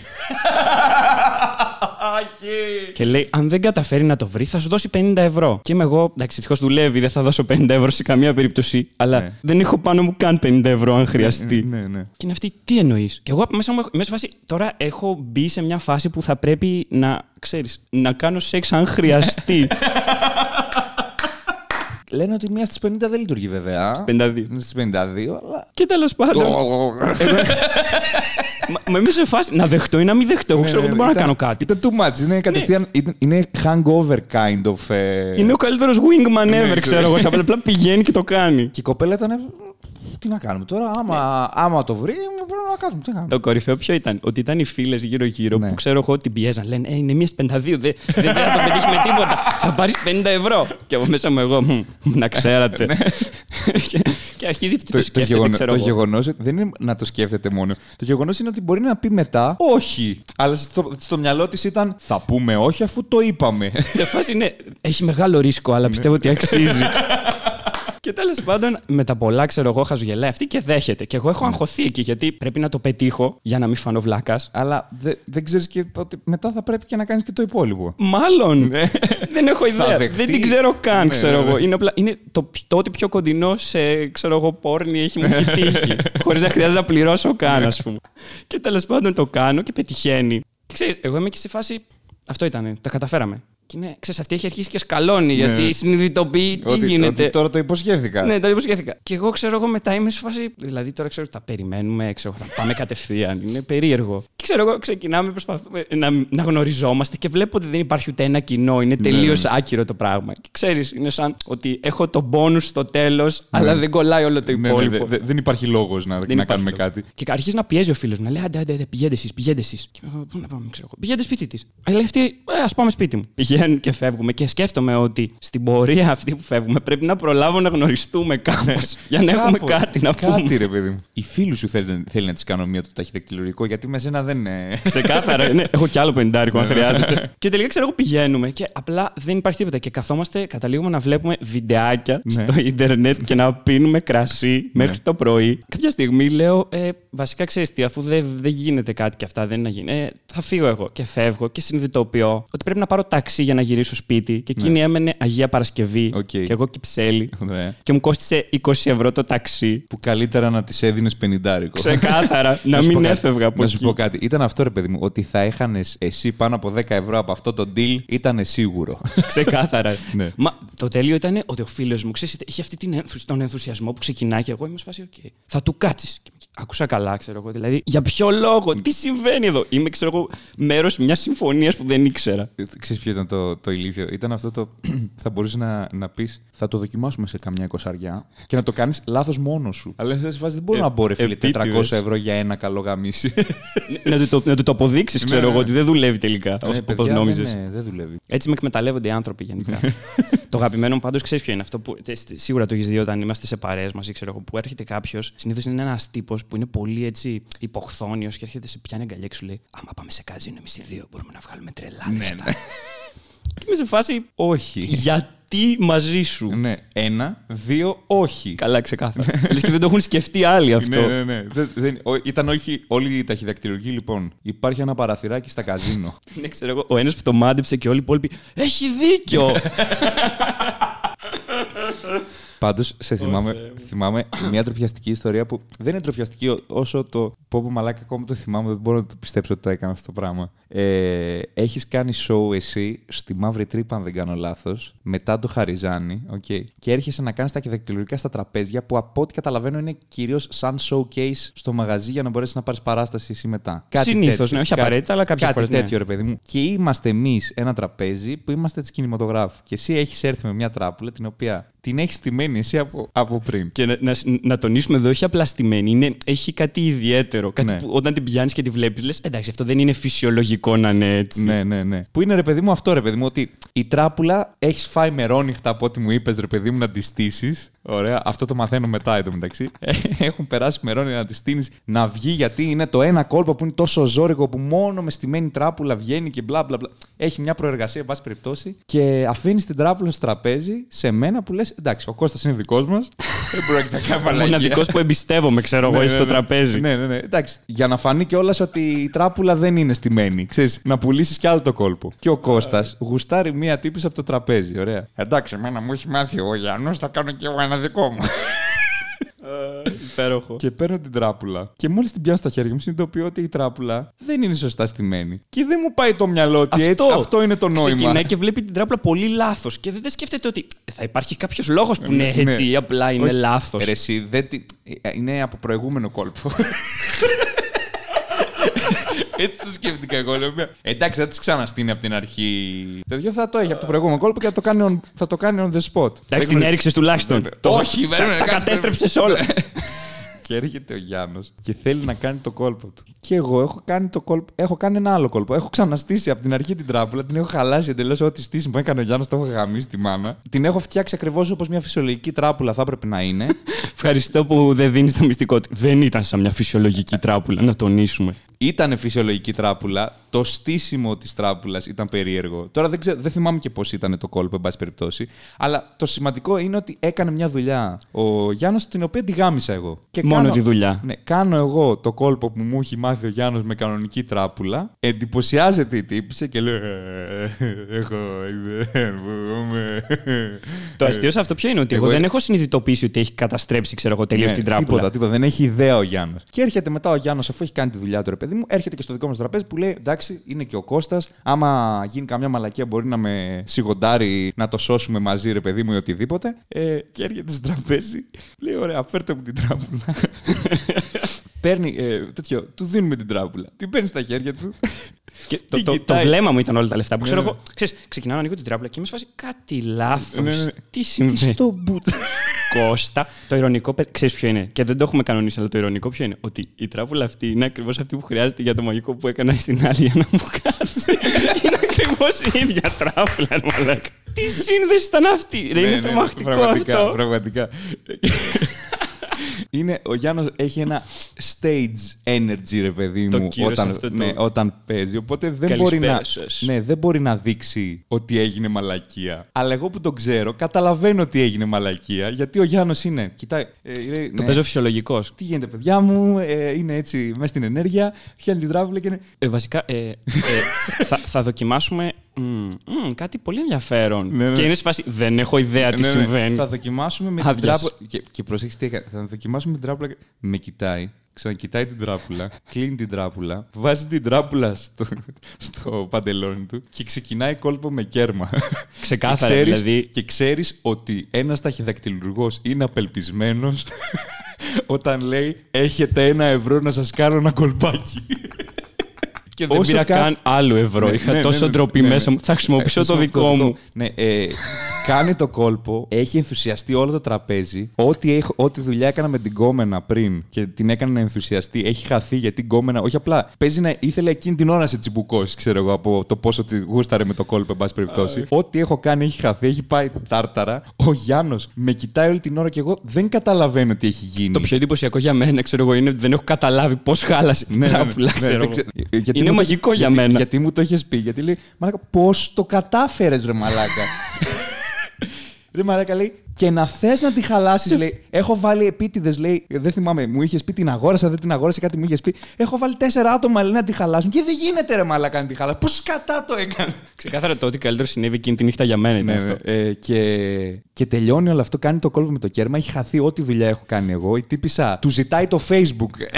Και λέει, αν δεν καταφέρει να το βρει, θα σου δώσει 50 ευρώ. Και είμαι εγώ, εντάξει, ευτυχώς δουλεύει, δεν θα δώσω 50 ευρώ σε καμία περίπτωση. Αλλά Ναι. δεν έχω πάνω μου καν 50 ευρώ αν χρειαστεί. Ναι, ναι. Και είναι αυτή, τι εννοείς; Και εγώ από μέσα μου, έχω- μέσα σε φάση, τώρα έχω μπει σε μια φάση που θα πρέπει να, ξέρεις, να κάνω σεξ αν χρειαστεί. Λένε ότι μία στις 50 δεν λειτουργεί βέβαια. 52. Στις 52, αλλά. Και τέλος πάντων. μα, μα είμαι σε φάση να δεχτώ ή να μην δεχτώ. Εγώ ξέρω, εγώ δεν μπορώ να κάνω κάτι. Ήταν too much. Είναι κατευθείαν. ήταν- Είναι hangover kind of. ε, Είναι ο καλύτερος wingman Ναι, ever, ξέρω. ξέρω εγώ. Σαν απλά πηγαίνει και το κάνει. Και η κοπέλα ήταν. Τι να κάνουμε τώρα, άμα, άμα το βρει, πρέπει να κάνουμε. Τι να κάνουμε. Το κορυφαίο ποιο ήταν, ότι ήταν οι φίλες γύρω-γύρω Ναι. που ξέρω εγώ ότι την πιέζαν. Λένε Ε, είναι μία 52, δεν, δεν πρέπει να το πετύχει με τίποτα. Θα πάρεις 50 ευρώ. Και από μέσα μου εγώ, «Μμ, να ξέρατε. και, και αρχίζει αυτή το, Το, το, σκέφτεται, γεγονό, ξέρω το εγώ. γεγονός δεν είναι να το σκέφτεται μόνο. Το γεγονός είναι ότι μπορεί να πει μετά όχι. Αλλά στο, στο μυαλό της ήταν θα πούμε όχι αφού το είπαμε. Σε φάση είναι, έχει μεγάλο ρίσκο, αλλά πιστεύω ότι αξίζει. Και τέλος πάντων, με τα πολλά, ξέρω εγώ, χαζογελάει αυτή και δέχεται. Και εγώ έχω αγχωθεί εκεί, γιατί πρέπει να το πετύχω για να μην φανώ βλάκας. Αλλά δε- δεν ξέρεις και ότι μετά θα πρέπει και να κάνεις και το υπόλοιπο. Μάλλον. δεν έχω ιδέα. δεχτεί. Δεν την ξέρω καν, Ναι, ξέρω ναι, εγώ. ναι. Είναι, απλά, είναι το, το ότι πιο κοντινό σε, ξέρω εγώ, πόρνη έχει μου έχει τύχει. Χωρίς να χρειάζεται να πληρώσω καν, ας πούμε. και τέλος πάντων το κάνω και πετυχαίνει. Και ξέρεις, εγώ είμαι και σε φάση. Αυτό ήταν, τα καταφέραμε. Και είναι, ξέρεις, αυτή έχει αρχίσει και σκαλώνει, γιατί συνειδητοποιεί τι Ότι- γίνεται. ότι τώρα το υποσχέθηκα. Ναι, το υποσχέθηκα. Και εγώ ξέρω εγώ μετά είμαι σε φάση. Δηλαδή τώρα ξέρω ότι τα περιμένουμε, ξέρω, θα πάμε κατευθείαν. Είναι περίεργο. Και ξέρω εγώ ξεκινάμε, προσπαθούμε να, να γνωριζόμαστε και βλέπω ότι δεν υπάρχει ούτε ένα κοινό. Είναι τελείως άκυρο το πράγμα. Και ξέρεις, είναι σαν ότι έχω το bonus στο τέλος, αλλά δεν κολλάει όλο το Ναι, ναι, υπόλοιπο. δε- δε- δεν υπάρχει λόγος να, να υπάρχει κάνουμε λόγος. κάτι. Και αρχίζει να πιέζει ο φίλος μου. Να λέει: Άντε, άντε, άντε πηγαίνετε εσείς, πηγαίνετε εσείς. Και εγώ, πού να πάμε, ξέρω εγώ. Πηγαίνετε σπίτι της. Αλλά λέει αυτή, ε, ας πάμε σπίτι μου. Πηγαίνουν και φεύγουμε. Και σκέφτομαι ότι στην πορεία αυτή που φεύγουμε πρέπει να προλάβω να γνωριστούμε κάπως. για να έχουμε Κάπου- κάτι να πούμε. Κάτι, ρε παιδί μου. Η φίλη σου θέλει, θέλει να τη κάνω μία το ταχυδακτηλουργικό, γιατί με σένα δεν είναι. Ξεκάθαρα. ναι, έχω κι άλλο πεντάρικο αν χρειάζεται. και τελικά ξέρω εγώ πηγαίνουμε και απλά δεν υπάρχει τίποτα. Και καθόμαστε, καταλήγουμε να βλέπουμε βιντεάκια Ναι. στο ίντερνετ και να πίνουμε κρασί μέχρι το πρωί. Κάποια στιγμή λέω, ε, βασικά ξέρεις τι, αφού δεν δεν γίνεται κάτι και αυτά, δεν είναι να γίνει. Ε, θα φύγω εγώ και φεύγω και συνειδητοποιώ ότι πρέπει να πάρω ταξί για να γυρίσω σπίτι. Και εκείνη έμενε Αγία Παρασκευή Οκ. και εγώ Κυψέλη. Ωραία. και μου κόστησε 20 ευρώ το ταξί. Που καλύτερα να της έδινες πενιντάρικο. Ξεκάθαρα, να σου πω μην κάτι. έφευγα από Να σου εκεί. πω κάτι. Ήταν αυτό, ρε παιδί μου, ότι θα έχανες εσύ πάνω από 10 ευρώ από αυτό το deal, ήταν σίγουρο. Ξεκάθαρα. Ναι. Μα το τέλειο ήταν ότι ο φίλος μου ξέρεις, είχε αυτή την ενθου- τον ενθουσιασμό που ξεκινάει και εγώ είμαι σε φάση, οκ, θα του κάτσεις. Άκουσα καλά, ξέρω εγώ. Δηλαδή, για ποιο λόγο, τι συμβαίνει εδώ; Είμαι, ξέρω εγώ, μέρος μιας συμφωνίας που δεν ήξερα. Ξέρεις ποιο ήταν το, το ηλίθιο; Ήταν αυτό το. θα μπορούσε να, να πεις, θα το δοκιμάσουμε σε καμιά εικοσαριά και να το κάνεις λάθος μόνος σου. Αλλά σε φάση δεν μπορώ Ε, να μπω, ρε φίλε, 400 επίτηδες. ευρώ για ένα καλό γαμίσι. να, του το, να του το αποδείξεις, ξέρω ναι, εγώ, ναι. ότι δεν δουλεύει τελικά. Ναι, Όπω παιδιά, νόμιζε. Ναι, ναι, δεν δουλεύει. Έτσι με εκμεταλλεύονται οι άνθρωποι γενικά. το αγαπημένο μου πάντως ξέρεις ποιο είναι αυτό που τε- τε- σίγουρα το έχεις δει όταν είμαστε σε παρέες μαζί, ξέρω εγώ, που έρχεται κάποιος. Συνήθως είναι ένας τύπος που είναι πολύ έτσι υποχθόνιος και έρχεται σε πιάνει αγκαλιά και σου λέει Άμα πάμε σε καζίνο εμείς οι δύο μπορούμε να βγάλουμε τρελά Ναι, λεφτά. ναι. Και είμαι σε φάση. Όχι. Γιατί μαζί σου; ναι. Ένα, δύο, όχι. Καλά, ξεκάθαρα. Λες και δεν το έχουν σκεφτεί άλλοι αυτό. Ναι, ναι, ναι. Δεν- δεν- ο- ήταν όχι όλοι οι ταχυδακτηλουργοί, λοιπόν. Υπάρχει ένα παραθυράκι στα καζίνο. Ναι, ξέρω εγώ, ο ένας που το μάντεψε και όλοι οι υπόλοιποι. Έχει δίκιο! Πάντως, σε θυμάμαι, θυμάμαι μια τροπιαστική ιστορία που δεν είναι τροπιαστική ό- όσο το πω πω μαλάκα ακόμα το θυμάμαι, δεν μπορώ να το πιστέψω ότι το έκανα αυτό το πράγμα. Ε, έχεις κάνει show εσύ στη Μαύρη Τρύπα, αν δεν κάνω λάθος, μετά το Χαριζάνι, okay, και έρχεσαι να κάνεις τα δακτυλουργικά στα τραπέζια που από ό,τι καταλαβαίνω είναι κυρίως σαν showcase στο μαγαζί για να μπορέσεις να πάρεις παράσταση εσύ μετά. Συνήθως, τέτοιο. ναι, όχι Κάτι- απαραίτητα, αλλά κάποιες κάτι φορές, ναι. τέτοιο, ρε παιδί μου. Και είμαστε εμείς ένα τραπέζι που είμαστε της κινηματογράφου. Και εσύ έχεις έρθει με μια τράπουλα την οποία την έχεις στημένη στημένη εσύ από, από πριν. Και να, να, να τονίσουμε εδώ, όχι απλά στημένη. Είναι, έχει κάτι ιδιαίτερο. Κάτι Ναι. που όταν την πιάνεις και τη βλέπεις, λες: Εντάξει, αυτό δεν είναι φυσιολογικό να είναι έτσι. Ναι, ναι, ναι. Που είναι ρε παιδί μου αυτό, ρε παιδί μου, ότι η τράπουλα έχεις φάει μερόνυχτα από ό,τι μου είπες, ρε παιδί μου, να τη στήσεις. Ωραία. Αυτό το μαθαίνω μετά εντωμεταξύ. Έχουν περάσει μερόνυχτα να τη στείνεις να βγει γιατί είναι το ένα κόλπο που είναι τόσο ζώρικο που μόνο με στημένη τράπουλα βγαίνει και μπλα μπλα μπλα. Έχει μια προεργασία, εν πάση περιπτώσει. Και αφήνεις την τράπουλα στο τραπέζι σε μένα που λες: Εντάξει, ο Κώστας είναι δικός μας. Δεν πρόκειται να κάνει Ο μαλακία. μοναδικό που εμπιστεύομαι, ξέρω εγώ, Ναι, στο ναι, ναι. τραπέζι. Ναι, ναι, ναι. Εντάξει, για να φανεί κιόλας ότι η τράπουλα δεν είναι στημένη. Ξέρεις, να πουλήσεις κι άλλο το κόλπο. Και ο Κώστας γουστάρει μία τύπη από το τραπέζι. Ωραία. Εντάξει, εμένα μου έχει μάθει ο Γιάννος, θα κάνω κι εγώ ένα δικό μου. Υπέροχο. και παίρνω την τράπουλα. Και μόλις την πιάνω στα χέρια μου, συνειδητοποιώ ότι η τράπουλα δεν είναι σωστά στημένη. Και δεν μου πάει το μυαλό ότι έτσι, αυτό είναι το νόημα. Ξεκινάει και βλέπει την τράπουλα πολύ λάθος. Και δεν σκέφτεται ότι θα υπάρχει κάποιος λόγος που είναι Ναι, έτσι ναι. ή απλά είναι Όχι. λάθος. Ρε, εσύ, δεν τη- ε, είναι από προηγούμενο κόλπο. Έτσι το σκέφτηκα εγώ. Λέω, «Μια- εντάξει, θα τη ξαναστείνει από την αρχή. Τέτοιο θα το έχει από το προηγούμενο κόλπο και θα το κάνει on, θα το κάνει on the spot. Εντάξει, την έριξες τουλάχιστον. Το- Όχι, τα- περίμενε, Τα κάτσε, κατέστρεψες όλα. Και έρχεται ο Γιάννος και θέλει να κάνει το κόλπο του. Και εγώ έχω κάνει, το κόλπο, έχω κάνει ένα άλλο κόλπο. Έχω ξαναστήσει από την αρχή την τράπουλα, την έχω χαλάσει εντελώς. Ό,τι στήσει που έκανε ο Γιάννος το έχω γαμίσει τη μάνα. Την έχω φτιάξει ακριβώς όπως μια φυσιολογική τράπουλα θα έπρεπε να είναι. Ευχαριστώ που δεν δίνεις το μυστικό ότι δεν ήταν σαν μια φυσιολογική τράπουλα, να τονίσουμε. Ήταν φυσιολογική τράπουλα. Το στήσιμο της τράπουλας ήταν περίεργο. Τώρα δεν, ξέρω, δεν θυμάμαι και πώς ήταν το κόλπο, εν πάση περιπτώσει. Αλλά το σημαντικό είναι ότι έκανε μια δουλειά ο Γιάννος, την οποία τη γάμισα εγώ. Και Μόνο τη δουλειά. Ναι, κάνω εγώ το κόλπο που μου έχει μάθει ο Γιάννος με κανονική τράπουλα. Εντυπωσιάζεται η τύπησε και λέει. «Ε, Έχω. δεν μπορούμε». Το αστείο σε αυτό ποιο είναι, ότι εγώ, εγώ- δεν έχω συνειδητοποιήσει ότι έχει καταστρέψει, ξέρω εγώ, τελείως Ναι, την τράπουλα. Τίποτα, τίποτα. Δεν έχει ιδέα ο Γιάννος. Και έρχεται μετά ο Γιάννος, αφού έχει κάνει τη δουλειά του, ρε παιδί μου, έρχεται και στο δικό μας τραπέζι που λέει: Εντάξει, είναι και ο Κώστας. Άμα γίνει καμιά μαλακία, μπορεί να με σιγοντάρει, να το σώσουμε μαζί, ρε παιδί μου, ή οτιδήποτε. Ε, και έρχεται στο τραπέζι. Λέει: Ωραία, φέρτε μου την τράπουλα. Παίρνει ε, τέτοιο, του δίνουμε την τράπουλα. Την παίρνει στα χέρια του. Και το, την το, το κοιτάει. βλέμμα μου ήταν όλα τα λεφτά που ξέρω Ναι, ναι. εγώ. Ξέρεις, ξεκινάω να ανοίγω την τράπουλα και είμαι σε φάση κάτι λάθος. Ναι, ναι, ναι. Τι συμβαίνει. Στο μπουτ. Κώστα. Το ηρωνικό, ξέρεις ποιο είναι; Και δεν το έχουμε κανονίσει, αλλά το ηρωνικό ποιο είναι; Ότι η τράπουλα αυτή είναι ακριβώς αυτή που χρειάζεται για το μαγικό που έκανα στην άλλη για να μου κάτσει. είναι ακριβώς η ίδια τράπουλα, ρε μαλάκα. Τι σύνδεση ήταν αυτή. Ρε, Ναι, είναι ναι, τρομακτικό πραγματικά, αυτό. Πραγματικά. Είναι, ο Γιάννος έχει ένα stage energy, ρε παιδί Το μου, κύρος όταν, αυτό το- ναι, όταν παίζει. Οπότε δεν Καλησπέρα μπορεί, να, σας. ναι, δεν μπορεί να δείξει ότι έγινε μαλακία. Αλλά εγώ που τον ξέρω, καταλαβαίνω ότι έγινε μαλακία, γιατί ο Γιάννος είναι. Κοιτάει. Ε, λέει, Το ναι, παίζω φυσιολογικός. Τι γίνεται, παιδιά μου, ε, είναι έτσι μέσα στην ενέργεια, πιάνει την τράβουλα και είναι. Ε, βασικά, ε, ε, θα, θα δοκιμάσουμε μ, μ, κάτι πολύ ενδιαφέρον. Ναι, ναι. Και είναι σε φάση, δεν έχω ιδέα τι Ναι, ναι, συμβαίνει. Θα δοκιμάσουμε με την Άδειας. τράπουλα. Και, και προσέξτε τι έκανε. Θα δοκιμάσουμε την τράπουλα. και- Με κοιτάει. Ξανακοιτάει την τράπουλα, κλείνει την τράπουλα, βάζει την τράπουλα στο, στο παντελόνι του και ξεκινάει κόλπο με κέρμα. Ξεκάθαρα, και ξέρεις, δηλαδή. Και ξέρεις ότι ένας ταχυδακτηλουργός είναι απελπισμένος όταν λέει «Έχετε ένα ευρώ να σας κάνω ένα κολπάκι». Και Δεν πήρα καν άλλο ευρώ. Ναι, Είχα ναι, ναι, τόσο ναι, ντροπή ναι, ναι. μέσα μου. Θα χρησιμοποιήσω Ε, το δικό χρησιμοποιώ μου. Ναι, ε, κάνει το κόλπο, έχει ενθουσιαστεί όλο το τραπέζι. Ό,τι, έχ- ό,τι δουλειά έκανα με την κόμενα πριν και την έκανε να ενθουσιαστεί, έχει χαθεί γιατί την κόμενα. Όχι απλά παίζει να ήθελε εκείνη την ώρα να σε τσιμπουκώσει, ξέρω εγώ, από το πόσο τη γούσταρε με το κόλπο, εν πάση περιπτώσει. Ό,τι έχω κάνει έχει χαθεί, έχει πάει τάρταρα. Ο Γιάννος με κοιτάει όλη την ώρα και εγώ δεν καταλαβαίνω τι έχει γίνει. Το πιο εντυπωσιακό για μένα, ξέρω εγώ, είναι ότι δεν έχω καταλάβει πώς χάλασε την Ναι, ναι, ναι, τράπουλα, ναι, ξέρω δεν εγώ. ξε- ε, γιατί Είναι μου το- μαγικό για γιατί- μένα. Γιατί μου το έχεις πει. Γιατί λέει, Μαλάκα, πώς το κατάφερες, ρε Μαλάκα; ρε Μαλάκα λέει, και να θες να τη χαλάσεις, λέει. Έχω βάλει επίτηδες, λέει. Δεν θυμάμαι, μου είχες πει την αγόρασα, δεν την αγόρασα, κάτι μου είχες πει. Έχω βάλει τέσσερα άτομα, λέει, να τη χαλάσουν. Και δεν γίνεται, ρε Μαλάκα, να τη χαλάσουν. Πώς κατά το έκανε. Ξεκάθαρα το ότι καλύτερο συνέβη εκείνη τη νύχτα για μένα ήταν Ναι, αυτό. ναι. Ε, και, και τελειώνει όλο αυτό, κάνει το κόλπο με το κέρμα. Έχει χαθεί ό,τι δουλειά έχω κάνει εγώ. Η τύπησα του ζητάει το Facebook.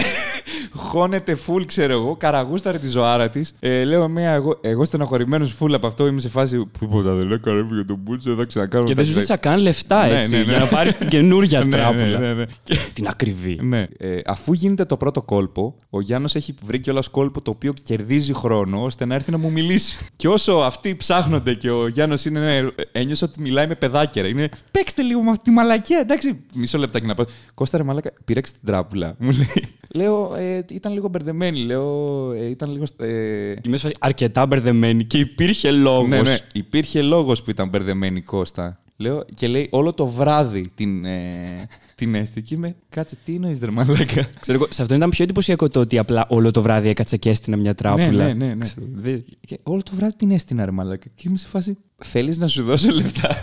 Χώνεται full, ξέρω εγώ, καραγούσταρε τη ζωάρα της. Ε, λέω μία, εγώ, εγώ στενοχωρημένος full από αυτό είμαι σε φάση. Τίποτα δεν έκανα για τον Μπούτσο, θα ξανακάνω. Και τα δεν σου ζητάει». ζήτησα καν λεφτά, Ναι, έτσι. ναι, ναι. Για να πάρεις την καινούργια Ναι, τράπουλα. ναι, ναι, ναι. Την ακριβή. Ναι. Ε, αφού γίνεται το πρώτο κόλπο, ο Γιάννος έχει βρει κιόλας κόλπο το οποίο κερδίζει χρόνο ώστε να έρθει να μου μιλήσει. Και όσο αυτοί ψάχνονται και ο Γιάννος είναι. Ναι, ένιωσα ότι μιλάει με παιδάκια. ρε. Είναι. Παίξτε λίγο με αυτή τη μαλακία, εντάξει. Μισό λεπτάκι να πω. Κώστα ρε μαλάκα, πήρεξε την τράπουλα. Μου λέει. Λέω, ε, ήταν λίγο μπερδεμένη. Λέω, ε, ήταν λίγο. Ε, Είμαι σε φάση αρκετά μπερδεμένη και υπήρχε λόγος. ναι, ναι. Υπήρχε λόγος που ήταν μπερδεμένη η Κώστα. Λέω, και λέει όλο το βράδυ την, ε, την έστηκε. Είμαι, κάτσε, τι εννοείς, ρε μαλάκα; Ξέρω εγώ, σε αυτό ήταν πιο εντυπωσιακό το ότι απλά όλο το βράδυ έκατσε και έστεινα μια τράπουλα. Ναι, ναι, ναι. ναι. Δε- και όλο το βράδυ την έστεινα, ρε μαλάκα. Και είμαι σε φάση. Θέλεις να σου δώσω λεφτά;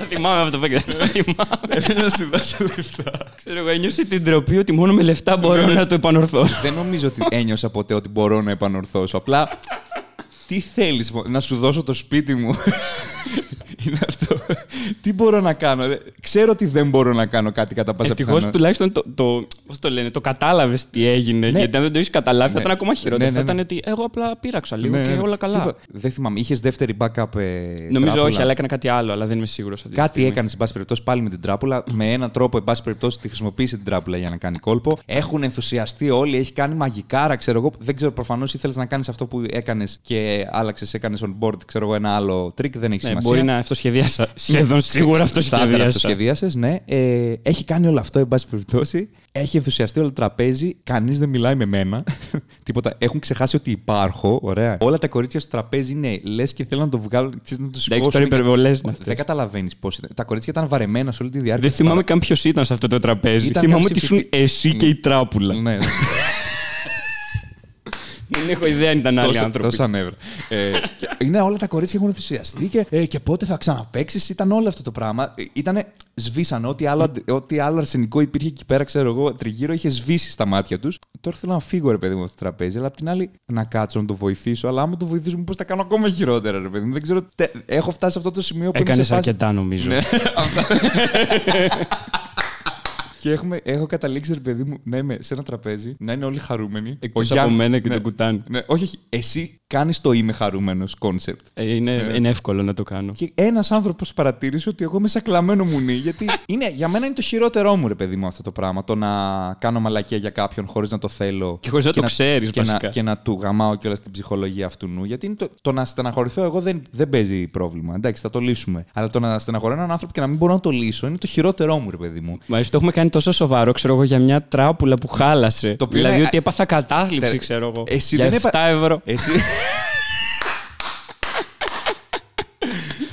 Τα θυμάμαι αυτό, παιδιά. Τα θυμάμαι. Θέλει να σου δώσω λεφτά. Ξέρω εγώ, ένιωσε την τροπή ότι μόνο με λεφτά μπορώ να το επανορθώσω. Δεν νομίζω ότι ένιωσα ποτέ ότι μπορώ να επανορθώσω. Απλά. Τι θέλεις, να σου δώσω το σπίτι μου; Είναι αυτό. Τι μπορώ να κάνω; Δε- Ξέρω ότι δεν μπορώ να κάνω κάτι κατά πάσα Ευτυχώς πιθανότητα. τουλάχιστον το, το, πώς το λένε, το κατάλαβες τι έγινε. Ναι. Γιατί αν δεν το έχεις καταλάβει, θα Ναι. ήταν ακόμα χειρότερο. Ναι, ναι, Θα ήταν ναι. ότι εγώ απλά πείραξα λίγο Ναι, και ναι. όλα καλά. Τίποτα. Δεν θυμάμαι. Είχες δεύτερη backup. Ε, Νομίζω τράπουλα; όχι, αλλά έκανα κάτι άλλο, αλλά δεν είμαι σίγουρος. Κάτι έκανες, εν πάση περιπτώσει, πάλι με την τράπουλα. Με έναν τρόπο, εν πάση περιπτώσει, τη χρησιμοποίησε την τράπουλα για να κάνει κόλπο. Έχουν ενθουσιαστεί όλοι, έχει κάνει μαγικάρα, ξέρω εγώ. Δεν ξέρω, προφανώς ήθελες να κάνεις αυτό που έκανες και άλλαξες, έκανες on board, ξέρω εγώ, ένα άλλο τρίκ. Δεν έχει Ναι, σημασία. μπορεί να αυτοσχεδίασα. Σχεδόν σίγουρα αυτοσχεδίασα. αυτοσχεδίασε, ναι. Ε, έχει κάνει όλο αυτό, εν πάση περιπτώσει. Έχει ενθουσιαστεί όλο το τραπέζι. Κανείς δεν μιλάει με μένα. Τίποτα. Έχουν ξεχάσει ότι υπάρχω. Ωραία. Όλα τα κορίτσια στο τραπέζι είναι λες και θέλουν να το βγάλουν. ξέρεις, να το Εντάξει, σηκώσουν. τώρα και- υπερβολές. Δεν καταλαβαίνεις πώς ήταν. Τα κορίτσια ήταν βαρεμένα σε όλη τη διάρκεια. Δεν της θυμάμαι παρα- καν ποιος ήταν σε αυτό το τραπέζι. Ήταν θυμάμαι κάποιος ότι ήσουν ψηφι- εσύ και η τράπουλα. Ναι, Δεν έχω ιδέα αν ήταν άλλοι τόσα, άνθρωποι. τόσα νεύρα. ε, και είναι όλα τα κορίτσια έχουν ενθουσιαστεί και, ε, και πότε θα ξαναπαίξει. Ήταν όλο αυτό το πράγμα. Ήταν σβήσανε ό,τι άλλο, αντι- ό,τι άλλο αρσενικό υπήρχε εκεί πέρα, ξέρω εγώ, τριγύρω είχε σβήσει στα μάτια τους. Τώρα θέλω να φύγω, ρε παιδί μου, από το τραπέζι, αλλά απ' την άλλη να κάτσω να το βοηθήσω. Αλλά άμα το βοηθήσω, πώς τα κάνω ακόμα χειρότερα, ρε παιδί μου. Δεν ξέρω. τε- έχω φτάσει σε αυτό το σημείο που είμαι Έκανε σε φάση- αρκετά, νομίζω. Ναι. Και έχουμε, έχω καταλήξει, ρε παιδί μου, να είμαι σε ένα τραπέζι, να είναι όλοι χαρούμενοι. Εκτός Ο από Γιάννη- μένα και ναι, τον κουτάνι. Ναι, όχι, όχι. Εσύ κάνεις το είμαι χαρούμενος concept. Ε, είναι, είναι εύκολο να το κάνω. Και ένας άνθρωπος παρατήρησε ότι εγώ είμαι σαν κλαμένο μουνί. Γιατί είναι, για μένα είναι το χειρότερό μου, ρε παιδί μου, αυτό το πράγμα. Το να κάνω μαλακία για κάποιον χωρίς να το θέλω. Και χωρίς να το ξέρεις, και να, βασικά. και να του γαμάω κιόλας την ψυχολογία αυτού νου. Γιατί είναι το, το να στεναχωρηθώ εγώ δεν, δεν παίζει πρόβλημα. Εντάξει, θα το λύσουμε. Αλλά το να στεναχωρώ έναν άνθρωπο και να μην μπορώ να το λύσω είναι το χειρότερό μου, ρε παιδί μου. Μα το έχουμε κάνει τόσο σοβαρό, ξέρω εγώ, για μια τράπουλα που χάλασε. Το οποίο δηλαδή είναι- ότι έπαθα κατάθλιψη, Τε- ξέρω εγώ. Εσύ για δεν 7 έπα- ευρώ. Εσύ.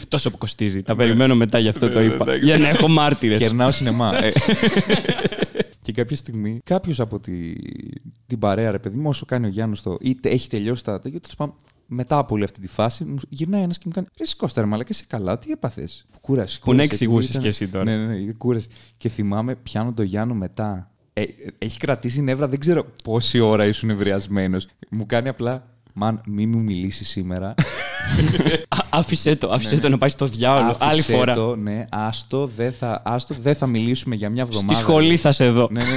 Τόσο που κοστίζει. Τα περιμένω μετά, γι' αυτό το είπα. εντάξει. Για να έχω μάρτυρες. Κερνάω σινεμά. Ε. και κάποια στιγμή κάποιος από τη, την παρέα, ρε παιδί μου, όσο κάνει ο Γιάννη το. είτε έχει τελειώσει τα τέτοια, τέλος πάντων, μετά από όλη αυτή τη φάση, μου γυρνάει ένας και μου κάνει. Ρε Κώστα, ρε Μαλάκα, είσαι καλά, τι έπαθες; Κούρασε. Που να κούρασε, εξηγούσες ήταν- κι εσύ τώρα. Ναι, ναι, ναι, κούρασε. Και θυμάμαι, πιάνω τον Γιάννο μετά. Ε, ε, έχει κρατήσει νεύρα, δεν ξέρω πόση ώρα ήσουν ευριασμένος. Μου κάνει απλά. Μαν, μη μου μιλήσεις σήμερα. Α, Άφησε το, άφησε το να πάει στο διάολο. Ναι. Άφησέ Άλλη φορά. Το, ναι, άστο, δεν θα, άστο, δεν θα μιλήσουμε για μια εβδομάδα. Στη σχολή θα σε δω. Ναι, ναι, ναι.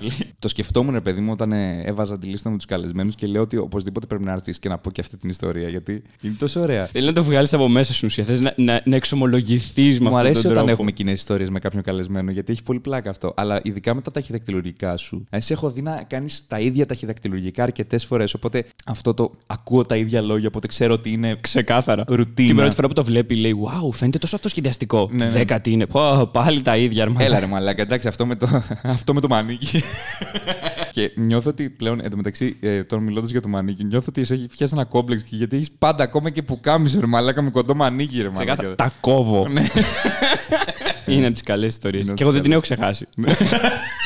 Λέει- το σκεφτόμουν, ρε παιδί μου, όταν ε, έβαζα τη λίστα με τους καλεσμένους και λέω ότι οπωσδήποτε πρέπει να έρθει και να πω και αυτή την ιστορία. Γιατί είναι τόσο ωραία. Θέλει να το βγάλεις από μέσα σου ουσία. Θες να, να, να εξομολογηθείς με Μου αυτόν αρέσει τον όταν τρόπο. έχουμε κοινές ιστορίες με κάποιον καλεσμένο, γιατί έχει πολύ πλάκα αυτό. Αλλά ειδικά με τα ταχυδακτηλουργικά σου. Εσύ έχω δει να κάνεις τα ίδια ταχυδακτηλουργικά αρκετές φορές. Οπότε αυτό το ακούω τα ίδια λόγια, οπότε ξέρω ότι είναι Ξεκάθαρα. ρουτίνα. Την πρώτη φορά που το βλέπει, λέει: Wow, φαίνεται τόσο αυτοσχεδιαστικό. Ναι, Τη ναι. δέκατη είναι. Πω, πάλι τα ίδια, αρμά. Έλα ρε μαλάκα, εντάξει, αυτό με το, αυτό με το μανίκι. και νιώθω ότι πλέον, εντωμεταξύ, ε, τώρα μιλώντας για το μανίκι, νιώθω ότι σε έχεις πιάσει ένα κόμπλεξ και γιατί έχεις πάντα ακόμα και που κάμισε ρε μαλάκα με κοντό μανίκι, ρε μαλάκα. Ξεκάθαρα. Τα κόβω. Ναι. Είναι από τις καλές ιστορίες. Είναι από Και εγώ τις δεν την έχω ξεχάσει.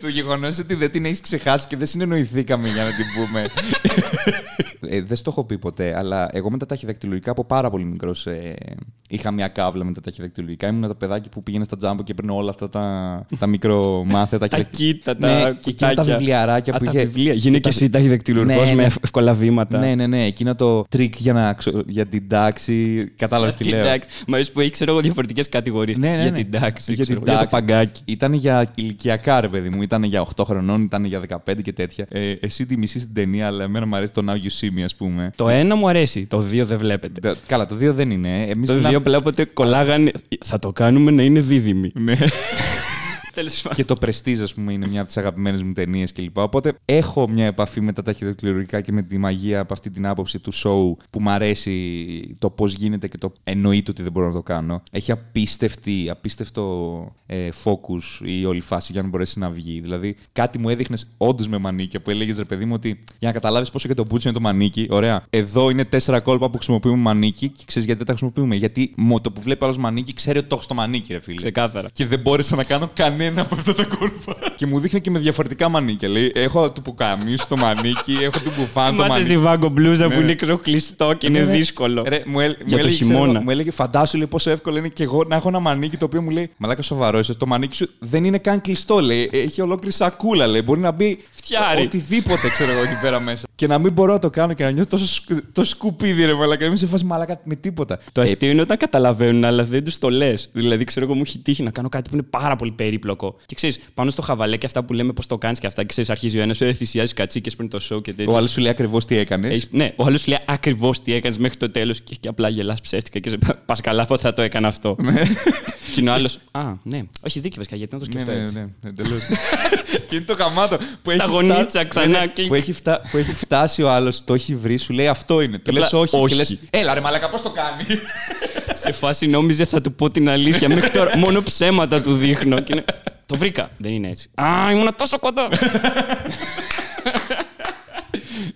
Το γεγονός ότι δεν την έχεις ξεχάσει και δεν συνεννοηθήκαμε για να την πούμε. ε, δεν στο έχω πει ποτέ, αλλά εγώ με τα ταχυδακτυλουργικά από πάρα πολύ μικρός ε, είχα μια κάβλα με τα ταχυδακτυλουργικά. Ήμουν το παιδάκι που πήγαινε στα τζάμπο και έπαιρνε όλα αυτά τα, τα μικρομάθια. τα ταχυδακ- κοίτα, τα ναι, και εκείνα τα κουτάκια. βιβλιαράκια Α, που τα είχε. βιβλία. Γίνε και εσύ ταχυδακτυλουργός Ναι, με ναι. εύκολα βήματα. Ναι, ναι, ναι. Εκείνο το τρίκ για, να, ξο- για την τάξη. Κατάλαβες τι λέω. Εντάξει, Μ' αρέσει που έχει ξέρω εγώ διαφορετικές κατηγορίες. Ναι, ναι, Για ναι. την τάξη, Για ξέρω την εγώ, για το τάξη. παγκάκι. Ήταν για ηλικιακά, ρε παιδί μου. Ήταν για 8 χρονών, ήταν για 15 και τέτοια. Ε, εσύ τη μισή στην ταινία, αλλά εμένα μου αρέσει το Now You See Me, ας πούμε. Το ένα μου αρέσει, το δύο δεν βλέπετε. Καλά, το δύο δεν είναι. Εμείς το μιλάμε- δύο βλέπετε κολλάγανε. Θα το κάνουμε να είναι δίδυμοι. Ναι. Τέλος πάντων. και το Prestige, ας πούμε, είναι μια από τις αγαπημένες μου ταινίες κλπ. Οπότε έχω μια επαφή με τα ταχυδακτηλουργικά και με τη μαγεία από αυτή την άποψη του show που μου αρέσει το πώς γίνεται και το εννοείται ότι δεν μπορώ να το κάνω. Έχει απίστευτη, απίστευτο ε, focus η όλη φάση για να μπορέσει να βγει. Δηλαδή, κάτι μου έδειχνες όντως με μανίκια που έλεγες ρε παιδί μου ότι για να καταλάβεις πόσο και το μπούτσο είναι το μανίκι. Ωραία. Εδώ είναι τέσσερα κόλπα που χρησιμοποιούμε μανίκι και ξέρεις γιατί δεν τα χρησιμοποιούμε. Γιατί με το που βλέπει άλλος μανίκι ξέρει ότι το έχω στο μανίκι, ρε φίλε. Ξεκάθαρα. Και δεν μπόρεσα να κάνω κανένα από αυτά τα κόλπα. και μου δείχνει και με διαφορετικά μανίκια. Λέει: Έχω του πουκαμίσου το μανίκι, έχω του μπουφάν το Είμαστε μανίκι. στη βάγκο μπλούζα που Ναι. είναι ξέρω, κλειστό και είναι Ναι, ναι. δύσκολο. Ρε, μου, έλ- μου το έλεγε, ξέρω, χειμώνα. μου έλεγε, φαντάσου λέει, πόσο εύκολο είναι και εγώ να έχω ένα μανίκι το οποίο μου λέει Μαλάκα σοβαρό, είσαι, το μανίκι σου δεν είναι καν κλειστό. Λέει. Έχει ολόκληρη σακούλα. Λέει. Μπορεί να μπει Φτιάρι. οτιδήποτε ξέρω εγώ εκεί πέρα μέσα. και να μην μπορώ να το κάνω και να νιώθω τόσο, σκου- τόσο σκουπίδι, ρε Μαλάκα. Είμαι σε φάση μαλάκα με τίποτα. Το Ε, αστείο είναι όταν καταλαβαίνουν, αλλά δεν τους το λες. Δηλαδή, ξέρω εγώ, μου έχει τύχει να κάνω κάτι που είναι πάρα πολύ περίπλοκο. Και ξέρεις, πάνω στο χαβαλέ και αυτά που λέμε πώς το κάνεις και αυτά. Και ξέρεις, αρχίζει ο ένας, ε, θυσιάζει κατσίκες πριν το show και τέτοια. ο άλλος σου λέει ακριβώς τι έκανες. Έχεις- ναι, ο άλλος σου λέει ακριβώς τι έκανες μέχρι το τέλος και, και απλά γελάς ψεύτικα και σε πα καλά πότε θα το έκανα αυτό. και είναι ο άλλος. Α, ναι, όχι δίκιο βασικά, γιατί να το Ναι, σκεφτώ ναι, έτσι. ναι, εντελώς. και είναι το γαμάτο. Που Στα έχει γονίτσα φτάσει- ξανά, ναι, ναι, κλικ. Που έχει, φτα- που έχει φτάσει ο άλλος, το έχει βρει, σου λέει αυτό είναι. Του λες απλά, όχι. όχι. Και λες, Έλα ρε Μαλάκα, πώς το κάνει; σε φάση νόμιζε θα του πω την αλήθεια. Μέχρι τώρα μόνο ψέματα του δείχνω. Και είναι, το βρήκα. Δεν είναι έτσι. Α, ήμουν τόσο κοντά.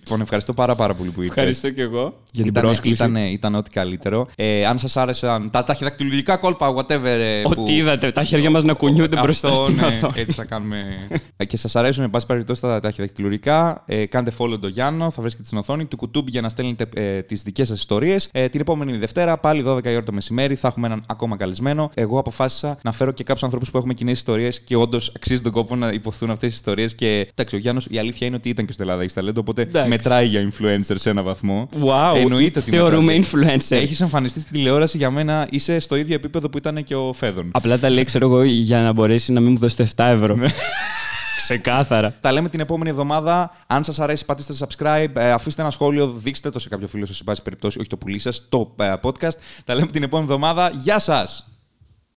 Λοιπόν, ευχαριστώ πάρα, πάρα πολύ που ήρθατε. Ευχαριστώ και εγώ για την Ήταν, πρόσκληση. ήταν, ήταν ό,τι καλύτερο. Ε, αν σας άρεσαν τα ταχυδακτηλουργικά κόλπα, whatever. ε, που- Ό,τι είδατε, τα χέρια μας να κουνιούνται μπροστά Αυτό, στην ναι, οθόνη. Έτσι θα κάνουμε. Ε, και σας αρέσουν, εν πάση περιπτώσει, τα ταχυδακτηλουργικά. Ε, κάντε follow τον Γιάννο, θα βρίσκετε στην οθόνη του κουτούμπι για να στέλνετε ε, τις δικές σας ιστορίες. Ε, την επόμενη Δευτέρα, πάλι 12 η ώρα το μεσημέρι, θα έχουμε έναν ακόμα καλεσμένο. Εγώ αποφάσισα να φέρω και κάποιους ανθρώπους που έχουμε κοινές ιστορίες και όντως αξίζει τον κόπο να υποθούν αυτές τις ιστορίες. Και εντάξει, ο Γιάννος η αλήθεια είναι ότι ήταν και στο Ελλάδα έχεις ταλέντο, οπότε Εντάξει. Μετράει για influencer σε έναν βαθμό. Wow, Εννοείται ότι θεωρούμε μετράς. influencer. Έχεις εμφανιστεί στην τηλεόραση για μένα, είσαι στο ίδιο επίπεδο που ήταν και ο Φέδων. Απλά τα λέει, ξέρω εγώ, για να μπορέσει να μην μου δώσετε 7 ευρώ. Ναι. Ξεκάθαρα. Τα λέμε την επόμενη εβδομάδα. Αν σας αρέσει, πατήστε subscribe, ε, αφήστε ένα σχόλιο, δείξτε το σε κάποιο φίλο σας, σε πάση περιπτώσει, όχι το πουλί σα, το ε, podcast. Τα λέμε την επόμενη εβδομάδα. Γεια σας!